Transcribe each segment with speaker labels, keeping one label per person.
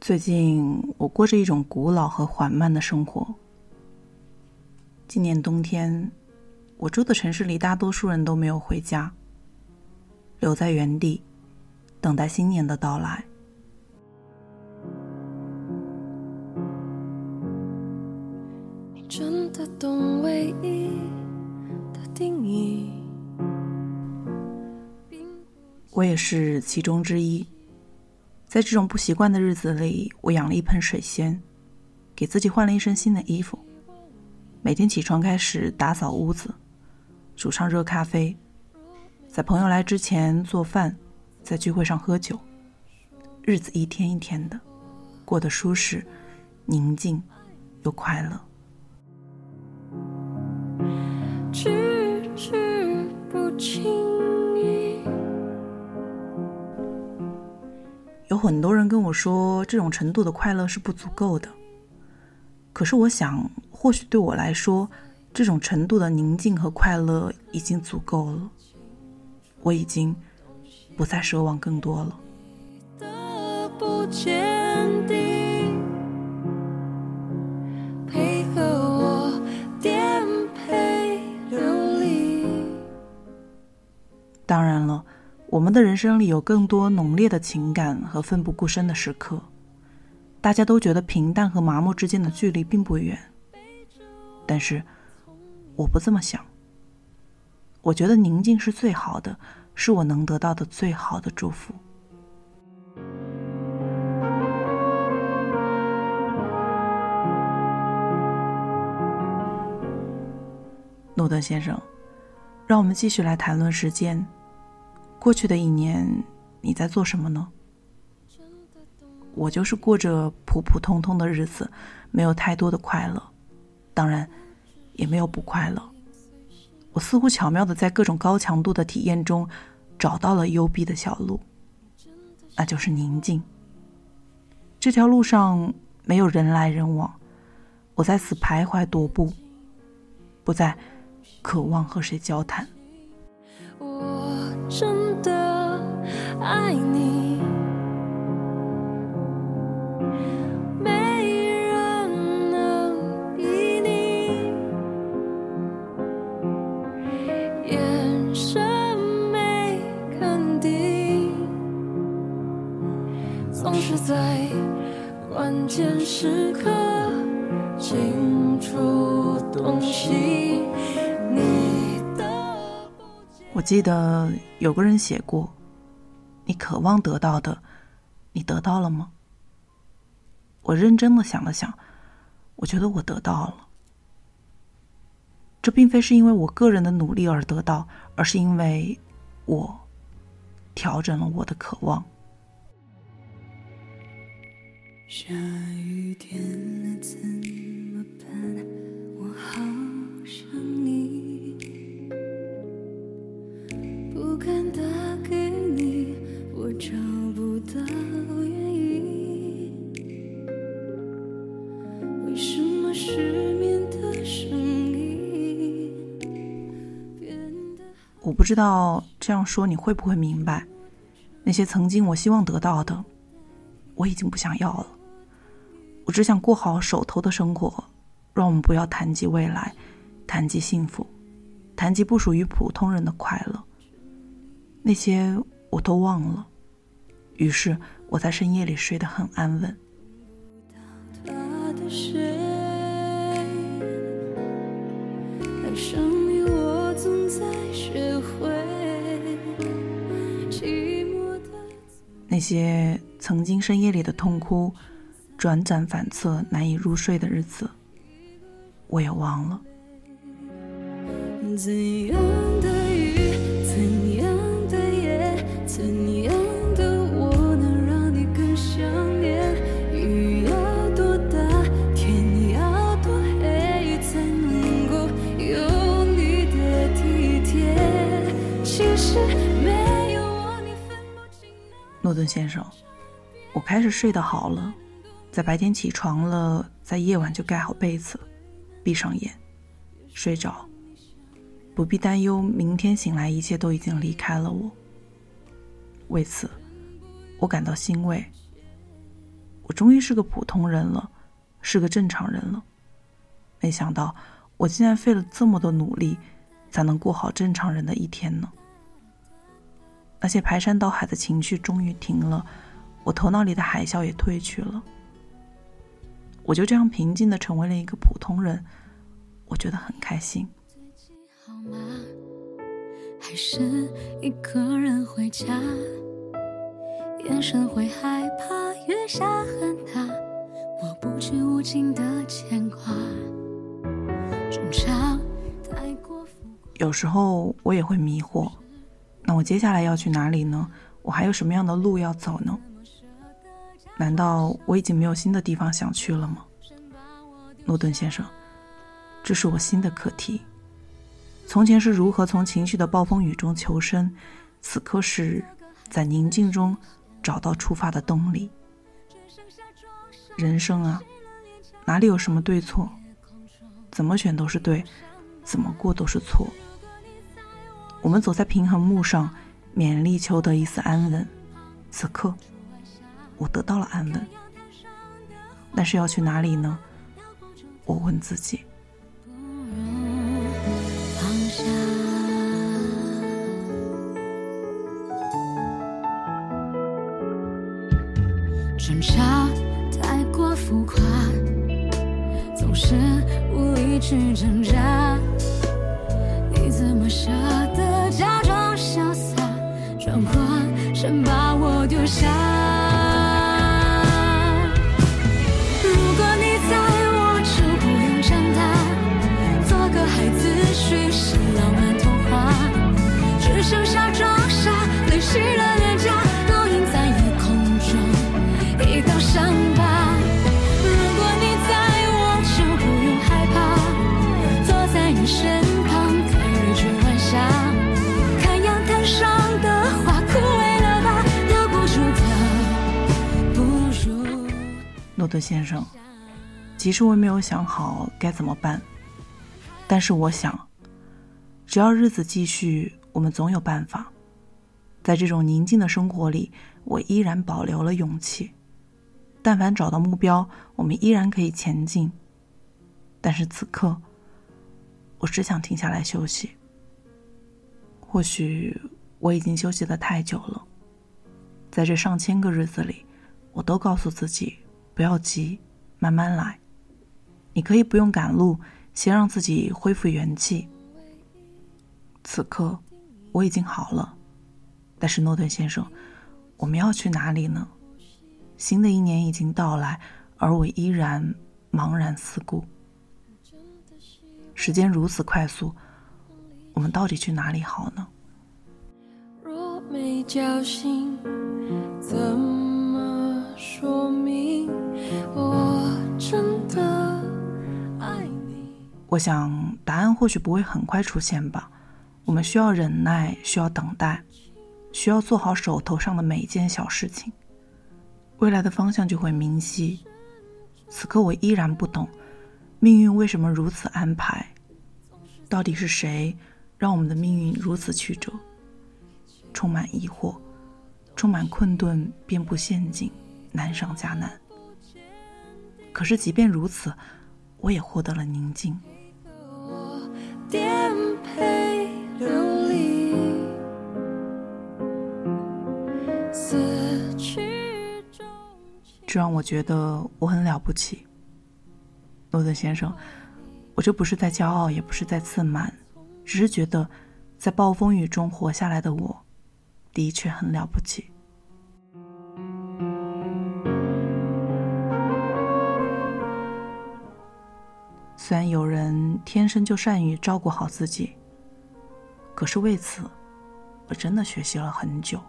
Speaker 1: 最近我过着一种古老和缓慢的生活。今年冬天，我住的城市里大多数人都没有回家，留在原地，等待新年的到来。你真的懂唯一的定义？我也是其中之一。在这种不习惯的日子里，我养了一盆水仙，给自己换了一身新的衣服。每天起床开始打扫屋子，煮上热咖啡，在朋友来之前做饭，在聚会上喝酒。日子一天一天的过得舒适、宁静又快乐。很多人跟我说，这种程度的快乐是不足够的。可是我想，或许对我来说，这种程度的宁静和快乐已经足够了。我已经不再奢望更多了。当然了。我们的人生里有更多浓烈的情感和奋不顾身的时刻，大家都觉得平淡和麻木之间的距离并不远，但是我不这么想。我觉得宁静是最好的，是我能得到的最好的祝福。诺顿先生，让我们继续来谈论时间。过去的一年，你在做什么呢？我就是过着普普通通的日子，没有太多的快乐，当然，也没有不快乐。我似乎巧妙的在各种高强度的体验中，找到了幽闭的小路，那就是宁静。这条路上没有人来人往，我在此徘徊踱步，不再渴望和谁交谈。真爱你，没人能比你。眼神没肯定，总是在关键时刻清楚东西。我记得有个人写过：“渴望得到的，你得到了吗？”我认真的想了想，我觉得我得到了。这并非是因为我个人的努力而得到，而是因为我调整了我的渴望。下雨天了怎么办？我好想你。不敢等我不知道这样说你会不会明白，那些曾经我希望得到的，我已经不想要了。我只想过好手头的生活，让我们不要谈及未来，谈及幸福，谈及不属于普通人的快乐。那些我都忘了，于是我在深夜里睡得很安稳。那些曾经深夜里的痛哭、辗转反侧、难以入睡的日子，我也忘了。怎样的雨，怎顿先生，我开始睡得好了，在白天起床了，在夜晚就盖好被子，闭上眼，睡着，不必担忧明天醒来一切都已经离开了我。为此，我感到欣慰。我终于是个普通人了，是个正常人了。没想到，我竟然费了这么多努力，才能过好正常人的一天呢。那些排山倒海的情绪终于停了，我头脑里的海啸也退去了。我就这样平静的成为了一个普通人，我觉得很开心。还是一个人回家，眼神会害怕月下很大，抹不去无尽的牵挂。有时候我也会迷惑，那我接下来要去哪里呢？我还有什么样的路要走呢？难道我已经没有新的地方想去了吗？诺顿先生，这是我新的课题。从前是如何从情绪的暴风雨中求生，此刻是在宁静中找到出发的动力。人生啊，哪里有什么对错？怎么选都是对，怎么过都是错。我们走在平衡木上，勉力求得一丝安稳。此刻，我得到了安稳，但是要去哪里呢？我问自己。把我丢下？顿先生，其实我没有想好该怎么办，但是我想，只要日子继续，我们总有办法。在这种宁静的生活里，我依然保留了勇气。但凡找到目标，我们依然可以前进。但是此刻，我只想停下来休息。或许我已经休息的太久了，在这上千个日子里，我都告诉自己。不要急，慢慢来。你可以不用赶路，先让自己恢复元气。此刻我已经好了，但是诺顿先生，我们要去哪里呢？新的一年已经到来，而我依然茫然四顾。时间如此快速，我们到底去哪里好呢？若没叫醒，怎么我想答案或许不会很快出现吧。我们需要忍耐，需要等待，需要做好手头上的每一件小事情，未来的方向就会明晰。此刻我依然不懂，命运为什么如此安排？到底是谁让我们的命运如此曲折？充满疑惑，充满困顿，遍布陷阱，难上加难。可是，即便如此，我也获得了宁静。颠沛这让我觉得我很了不起，诺顿先生。我这不是在骄傲，也不是在自满，只是觉得，在暴风雨中活下来的我，的确很了不起。虽然有人天生就善于照顾好自己，可是为此，我真的学习了很久。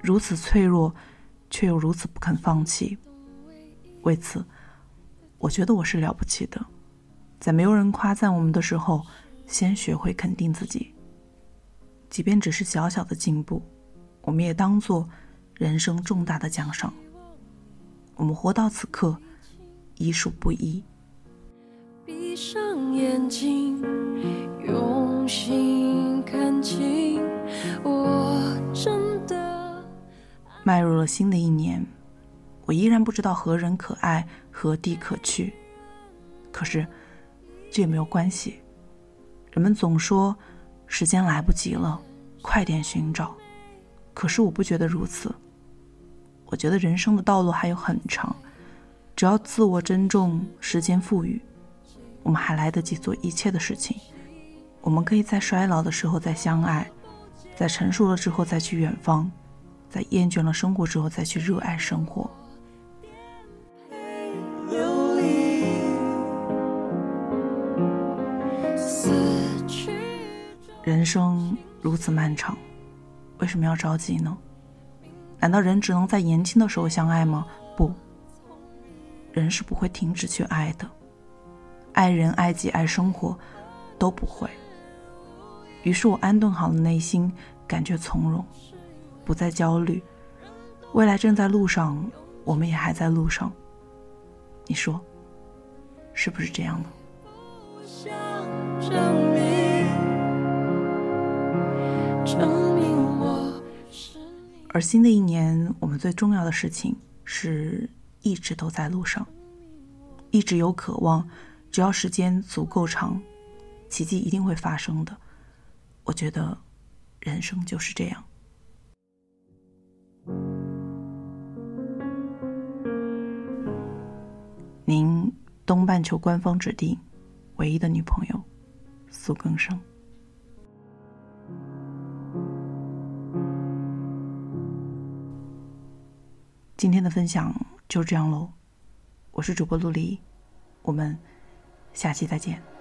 Speaker 1: 如此脆弱，却又如此不肯放弃，为此，我觉得我是了不起的。在没有人夸赞我们的时候，先学会肯定自己。即便只是小小的进步，我们也当做人生重大的奖赏。我们活到此刻，已属不易。上眼睛，用心看清，我真的迈入了新的一年，我依然不知道何人可爱，何地可去。可是，这也没有关系。人们总说时间来不及了，快点寻找。可是我不觉得如此。我觉得人生的道路还有很长，只要自我珍重，时间富裕，我们还来得及做一切的事情。我们可以在衰老的时候再相爱，在成熟了之后再去远方，在厌倦了生活之后再去热爱生活。人生如此漫长，为什么要着急呢？难道人只能在年轻的时候相爱吗？不，人是不会停止去爱的，爱人、爱己、爱生活，都不会。于是我安顿好了内心，感觉从容，不再焦虑。未来正在路上，我们也还在路上。你说，是不是这样呢？而新的一年，我们最重要的事情是一直都在路上，一直有渴望。只要时间足够长，奇迹一定会发生的。我觉得，人生就是这样。您东半球官方指定唯一的女朋友，苏更生。今天的分享就这样喽，我是主播陆离，我们下期再见。